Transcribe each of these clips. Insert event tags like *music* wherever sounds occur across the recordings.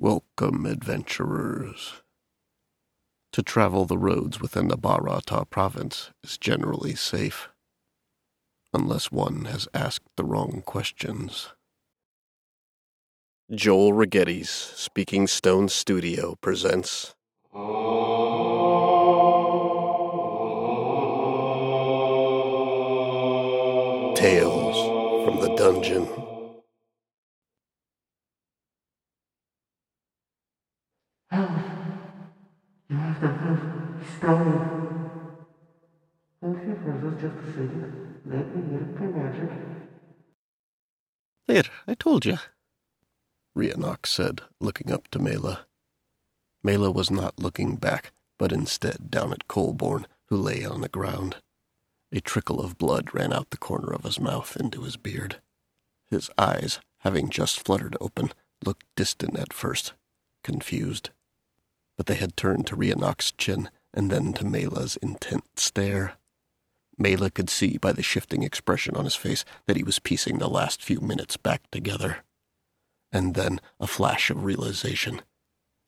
Welcome, adventurers. To travel the roads within the Barata province is generally safe, unless one has asked the wrong questions. Joel Rigetti's Speaking Stone Studio presents. Tales from the Dungeon. *sighs* You have just a second. Let me magic. There, I told you, Rhiannoch said, looking up to Mela. Mela was not looking back, but instead down at Colborne, who lay on the ground. A trickle of blood ran out the corner of his mouth into his beard. His eyes, having just fluttered open, looked distant at first, confused. But they had turned to Rhiannoch's chin and then to Mela's intent stare. Mela could see by the shifting expression on his face that he was piecing the last few minutes back together. And then a flash of realization,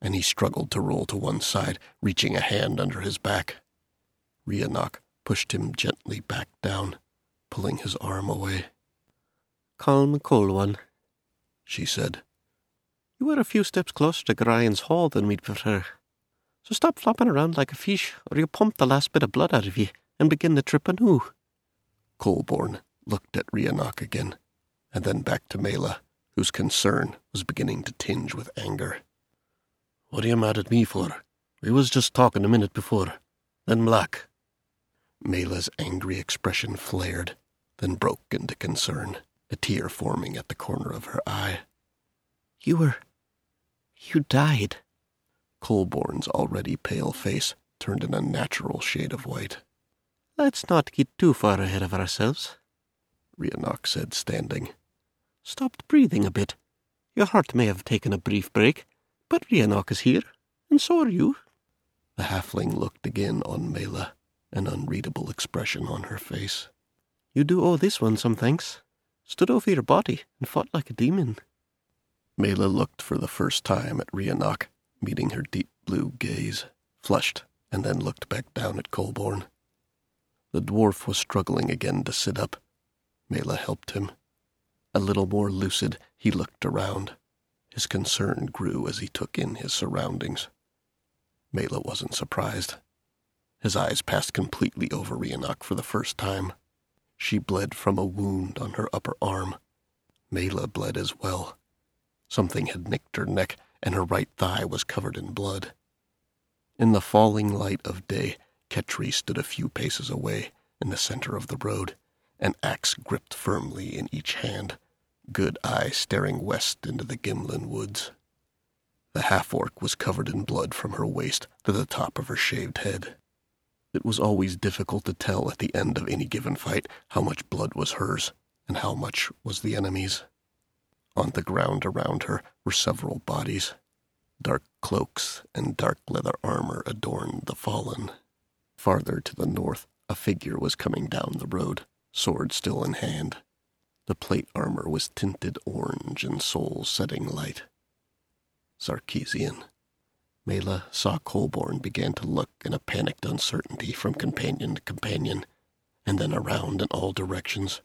and he struggled to roll to one side, reaching a hand under his back. Rhiannoch pushed him gently back down, pulling his arm away. Calm, one, she said. You were a few steps closer to Grion's Hall than we'd prefer. So stop flopping around like a fish, or you'll pump the last bit of blood out of you and begin the trip anew. Colborne looked at Rhiannoch again, and then back to Mela, whose concern was beginning to tinge with anger. What are you mad at me for? We was just talking a minute before. Then black. Mela's angry expression flared, then broke into concern, a tear forming at the corner of her eye. You were. You died. Colborne's already pale face turned an unnatural shade of white. Let's not get too far ahead of ourselves, Rhiannoch said, standing. Stopped breathing a bit. Your heart may have taken a brief break, but Rhiannoch is here, and so are you. The halfling looked again on Mela, an unreadable expression on her face. You do owe this one some thanks. Stood over your body and fought like a demon. Mela looked for the first time at Rhiannoch, meeting her deep blue gaze, flushed, and then looked back down at Colborne. The dwarf was struggling again to sit up. Mela helped him. A little more lucid, he looked around. His concern grew as he took in his surroundings. Mela wasn't surprised. His eyes passed completely over Rhiannoch for the first time. She bled from a wound on her upper arm. Mela bled as well. Something had nicked her neck, and her right thigh was covered in blood. In the falling light of day, Ketri stood a few paces away in the center of the road, an axe gripped firmly in each hand, good eye staring west into the Gimlin woods. The half orc was covered in blood from her waist to the top of her shaved head. It was always difficult to tell at the end of any given fight how much blood was hers and how much was the enemy's. On the ground around her were several bodies. Dark cloaks and dark leather armor adorned the fallen. Farther to the north, a figure was coming down the road, sword still in hand. The plate armor was tinted orange in soul setting light. Sarkeesian. Mela saw Colborne began to look in a panicked uncertainty from companion to companion, and then around in all directions.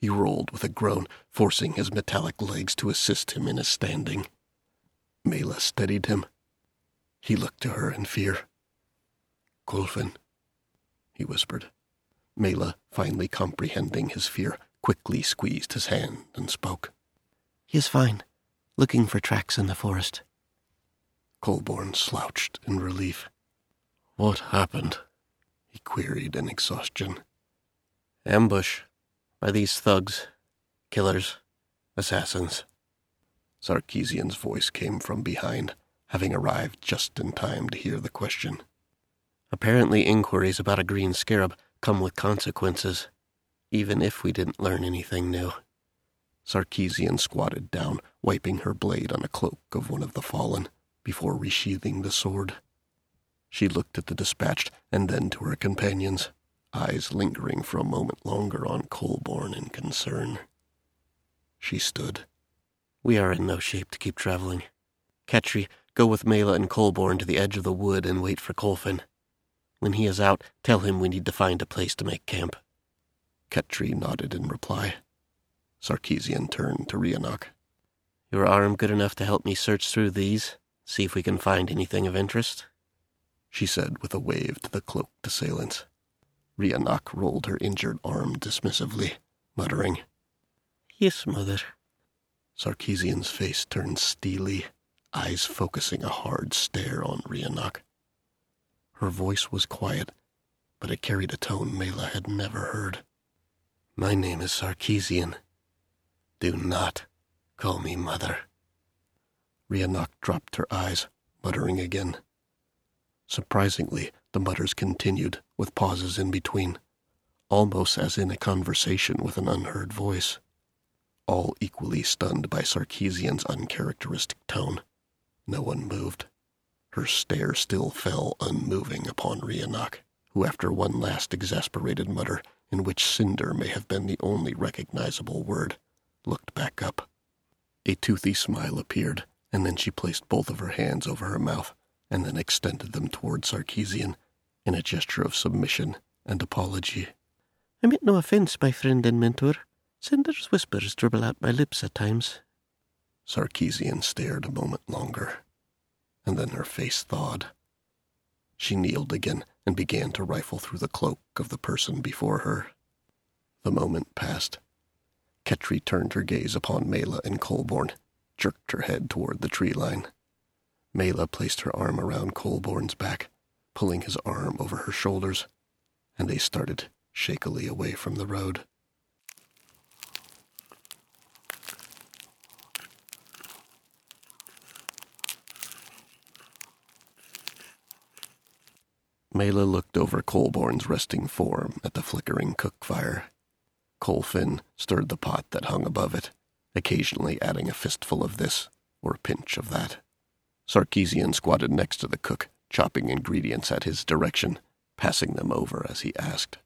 He rolled with a groan, forcing his metallic legs to assist him in his standing. Mela steadied him. He looked to her in fear. Colfin, he whispered. Mela, finally comprehending his fear, quickly squeezed his hand and spoke. He is fine, looking for tracks in the forest. Colborne slouched in relief. What happened? he queried in exhaustion. Ambush by these thugs, killers, assassins. Sarkeesian's voice came from behind, having arrived just in time to hear the question. Apparently, inquiries about a green scarab come with consequences, even if we didn't learn anything new. Sarkeesian squatted down, wiping her blade on a cloak of one of the fallen, before resheathing the sword. She looked at the dispatched and then to her companions eyes lingering for a moment longer on Colborne in concern. She stood. We are in no shape to keep traveling. Ketri, go with Mela and Colborne to the edge of the wood and wait for Colfin. When he is out, tell him we need to find a place to make camp. Ketri nodded in reply. Sarkeesian turned to Rhiannoch. Your arm good enough to help me search through these, see if we can find anything of interest? She said with a wave to the cloaked assailants. Rhiannoch rolled her injured arm dismissively, muttering, Yes, mother. Sarkeesian's face turned steely, eyes focusing a hard stare on Rhiannoch. Her voice was quiet, but it carried a tone Mela had never heard. My name is Sarkeesian. Do not call me mother. Rhiannoch dropped her eyes, muttering again. Surprisingly, the mutters continued, with pauses in between, almost as in a conversation with an unheard voice. All equally stunned by Sarkeesian's uncharacteristic tone. No one moved. Her stare still fell unmoving upon Rhiannoch, who, after one last exasperated mutter, in which cinder may have been the only recognizable word, looked back up. A toothy smile appeared, and then she placed both of her hands over her mouth, and then extended them toward Sarkeesian in a gesture of submission and apology. I meant no offense, my friend and mentor. Cinder's whispers dribble out my lips at times. Sarkeesian stared a moment longer and then her face thawed. She kneeled again and began to rifle through the cloak of the person before her. The moment passed. Ketri turned her gaze upon Mela and Colborne, jerked her head toward the tree line. Mela placed her arm around Colborne's back, pulling his arm over her shoulders, and they started shakily away from the road. Mela looked over Colborne's resting form at the flickering cook fire. Colfin stirred the pot that hung above it, occasionally adding a fistful of this or a pinch of that. Sarkeesian squatted next to the cook, chopping ingredients at his direction, passing them over as he asked.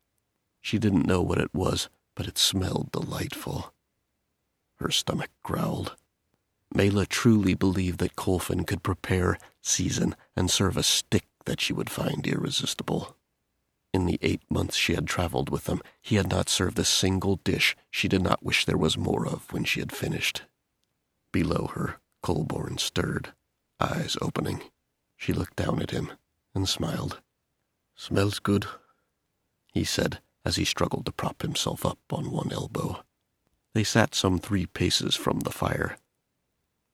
She didn't know what it was, but it smelled delightful. Her stomach growled. Mela truly believed that Colfin could prepare, season, and serve a stick that she would find irresistible. In the eight months she had traveled with them, he had not served a single dish she did not wish there was more of when she had finished. Below her, Colborne stirred, eyes opening. She looked down at him and smiled. Smells good, he said as he struggled to prop himself up on one elbow. They sat some three paces from the fire.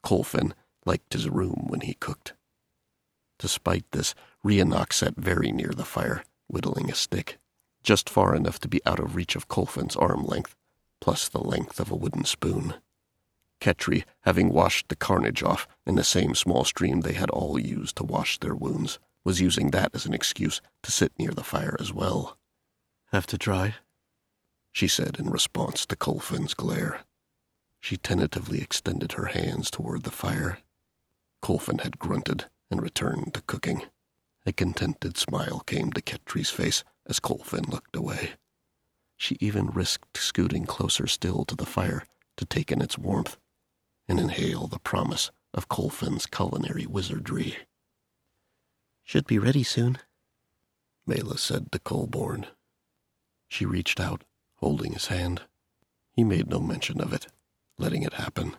Colfin liked his room when he cooked. Despite this, Rhiannoch sat very near the fire, whittling a stick, just far enough to be out of reach of Colfin's arm length, plus the length of a wooden spoon. Ketri, having washed the carnage off in the same small stream they had all used to wash their wounds, was using that as an excuse to sit near the fire as well. Have to try? She said in response to Colfin's glare. She tentatively extended her hands toward the fire. Colfin had grunted and returned to cooking. A contented smile came to Ketri's face as Colfin looked away. She even risked scooting closer still to the fire to take in its warmth and inhale the promise of Colfin's culinary wizardry. Should be ready soon, Mela said to Colborne. She reached out, holding his hand. He made no mention of it, letting it happen.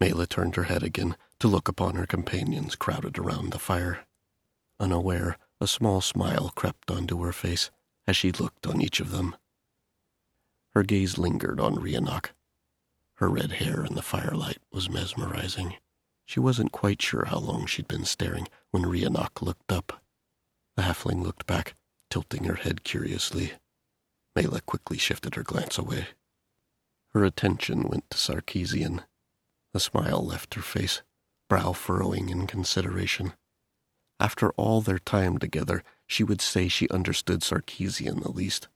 Mela turned her head again to look upon her companions crowded around the fire. Unaware, a small smile crept onto her face as she looked on each of them. Her gaze lingered on Rhiannoch. Her red hair in the firelight was mesmerizing. She wasn't quite sure how long she'd been staring when Rhiannoch looked up. The halfling looked back, tilting her head curiously. Mela quickly shifted her glance away. Her attention went to Sarkeesian. The smile left her face brow furrowing in consideration. After all their time together, she would say she understood Sarkeesian the least,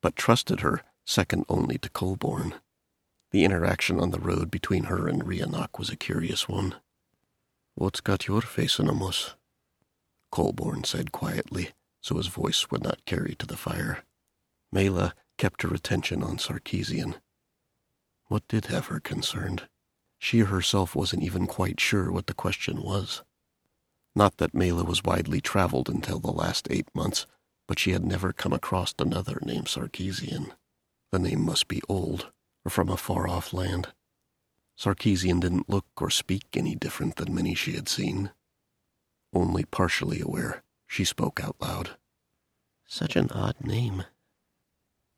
but trusted her second only to Colborne. The interaction on the road between her and Rhiannoch was a curious one. What's got your face in a muss? Colborne said quietly, so his voice would not carry to the fire. Mela kept her attention on Sarkeesian. What did have her concerned? She herself wasn't even quite sure what the question was. Not that Mela was widely traveled until the last eight months, but she had never come across another named Sarkeesian. The name must be old, from a far-off land. Sarkeesian didn't look or speak any different than many she had seen. Only partially aware, she spoke out loud. Such an odd name.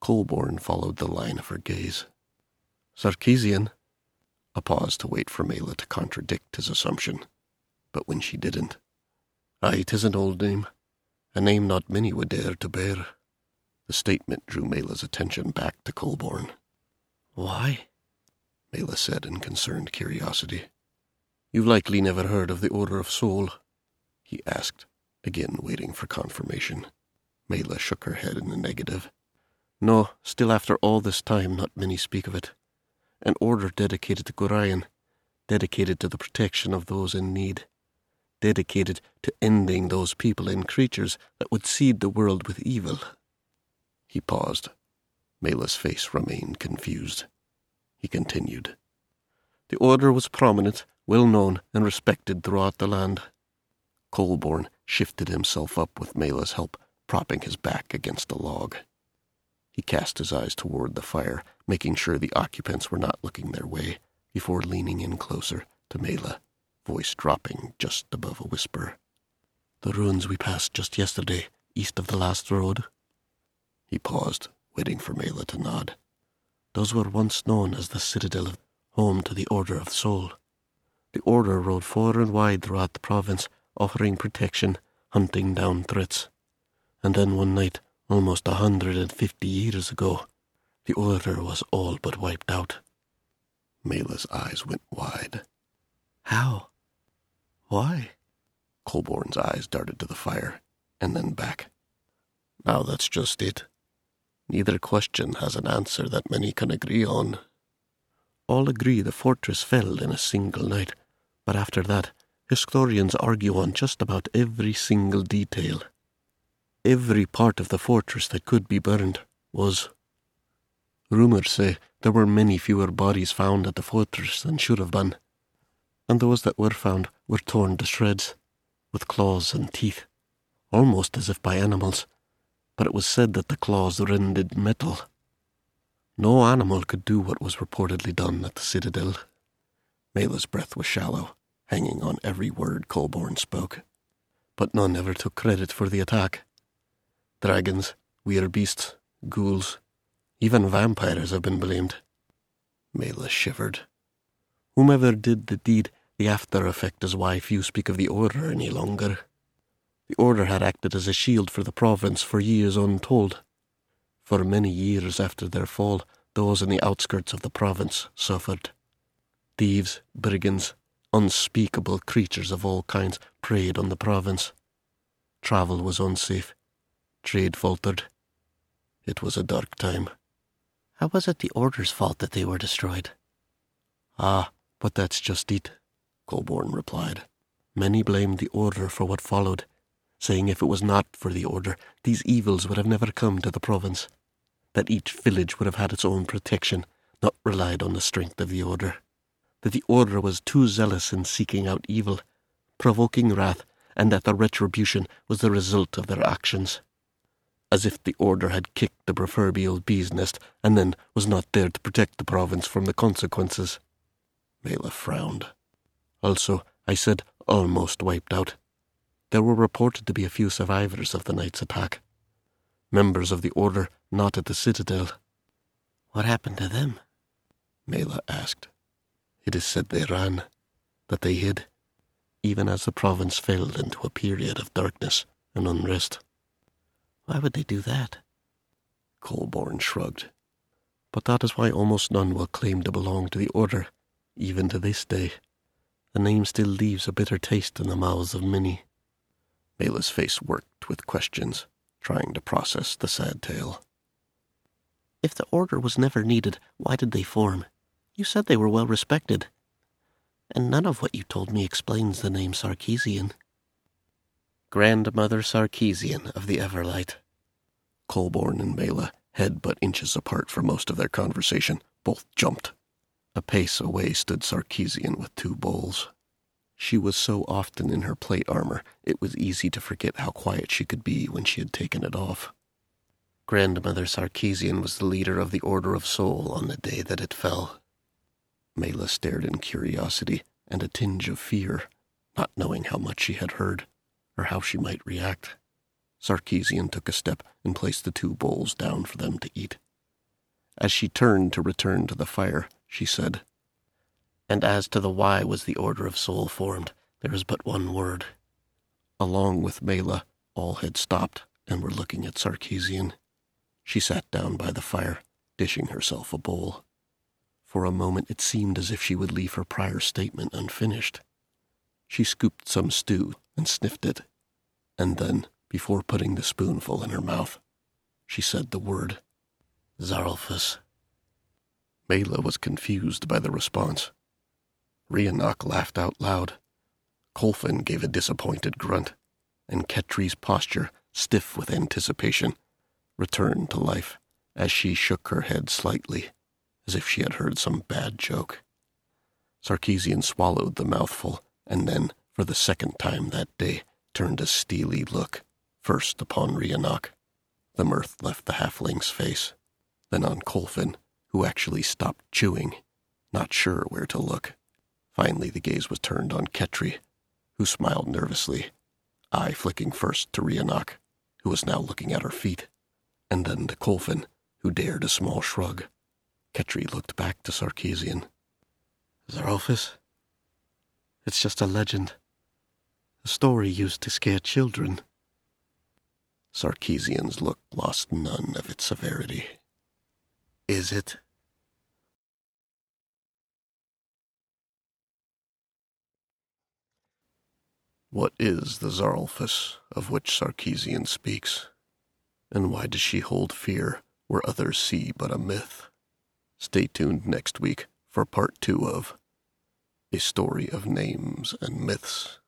Colborne followed the line of her gaze. Sarkeesian. A pause to wait for Mela to contradict his assumption. But when she didn't, Aye, 'tis an old name, a name not many would dare to bear. The statement drew Mela's attention back to Colborne. Why? Mela said in concerned curiosity. You've likely never heard of the Order of Soul, he asked, again waiting for confirmation. Mela shook her head in the negative. No, still after all this time, not many speak of it. An order dedicated to Gorion, dedicated to the protection of those in need, dedicated to ending those people and creatures that would seed the world with evil. He paused. Mela's face remained confused. He continued. The order was prominent, well known, and respected throughout the land. Colborne shifted himself up with Mela's help, propping his back against a log. He cast his eyes toward the fire, making sure the occupants were not looking their way, before leaning in closer to Mela, voice dropping just above a whisper. The ruins we passed just yesterday, east of the last road. He paused, waiting for Mela to nod. Those were once known as the citadel of home to the Order of the Soul. The Order rode far and wide throughout the province, offering protection, hunting down threats. And then one night, almost a hundred and fifty years ago, the Order was all but wiped out. Mela's eyes went wide. How? Why? Colborne's eyes darted to the fire, and then back. Now that's just it. Neither question has an answer that many can agree on. All agree the fortress fell in a single night, but after that, historians argue on just about every single detail. Every part of the fortress that could be burned was. Rumours say there were many fewer bodies found at the fortress than should have been, and those that were found were torn to shreds, with claws and teeth, almost as if by animals, but it was said that the claws rended metal. No animal could do what was reportedly done at the citadel. Mela's breath was shallow, hanging on every word Colborne spoke, but none ever took credit for the attack. Dragons, beasts, ghouls, even vampires have been blamed. Mela shivered. Whomever did the deed, the after effect is why few speak of the Order any longer. The Order had acted as a shield for the province for years untold. For many years after their fall, those in the outskirts of the province suffered. Thieves, brigands, unspeakable creatures of all kinds preyed on the province. Travel was unsafe. Trade faltered. It was a dark time. How was it the Order's fault that they were destroyed? Ah, but that's just it, Colborne replied. Many blamed the Order for what followed, saying if it was not for the Order, these evils would have never come to the province, that each village would have had its own protection, not relied on the strength of the Order, that the Order was too zealous in seeking out evil, provoking wrath, and that the retribution was the result of their actions. As if the Order had kicked the proverbial bee's nest and then was not there to protect the province from the consequences. Mela frowned. Also, I said almost wiped out. There were reported to be a few survivors of the night's attack. Members of the Order not at the citadel. What happened to them? Mela asked. It is said they ran, that they hid, even as the province fell into a period of darkness and unrest. Why would they do that? Colborne shrugged. But that is why almost none will claim to belong to the Order, even to this day. The name still leaves a bitter taste in the mouths of many. Mela's face worked with questions, trying to process the sad tale. If the Order was never needed, why did they form? You said they were well respected. And none of what you told me explains the name Sarkeesian. Grandmother Sarkeesian of the Everlight. Colborne and Mela, head but inches apart for most of their conversation, both jumped. A pace away stood Sarkeesian with two bowls. She was so often in her plate armor, it was easy to forget how quiet she could be when she had taken it off. Grandmother Sarkeesian was the leader of the Order of Soul on the day that it fell. Mela stared in curiosity and a tinge of fear, not knowing how much she had heard or how she might react. Sarkeesian took a step and placed the two bowls down for them to eat. As she turned to return to the fire, she said, And as to the why was the Order of Soul formed, there is but one word. Along with Mela, all had stopped and were looking at Sarkeesian. She sat down by the fire, dishing herself a bowl. For a moment it seemed as if she would leave her prior statement unfinished. She scooped some stew and sniffed it, and then, before putting the spoonful in her mouth, she said the word, Zaralfus. Mela was confused by the response. Rhiannoch laughed out loud. Colfin gave a disappointed grunt, and Ketri's posture, stiff with anticipation, returned to life as she shook her head slightly, as if she had heard some bad joke. Sarkeesian swallowed the mouthful, and then, for the second time that day, turned a steely look, first upon Rhiannoch. The mirth left the halfling's face, then on Colfin, who actually stopped chewing, not sure where to look. Finally, the gaze was turned on Ketri, who smiled nervously, eye flicking first to Rhiannoch, who was now looking at her feet and then to Colfin, who dared a small shrug. Ketri looked back to Sarkeesian. Zaralfus? It's just a legend. A story used to scare children. Sarkeesian's look lost none of its severity. Is it? What is the Zaralfus of which Sarkeesian speaks? And why does she hold fear where others see but a myth? Stay tuned next week for part two of A Story of Names and Myths.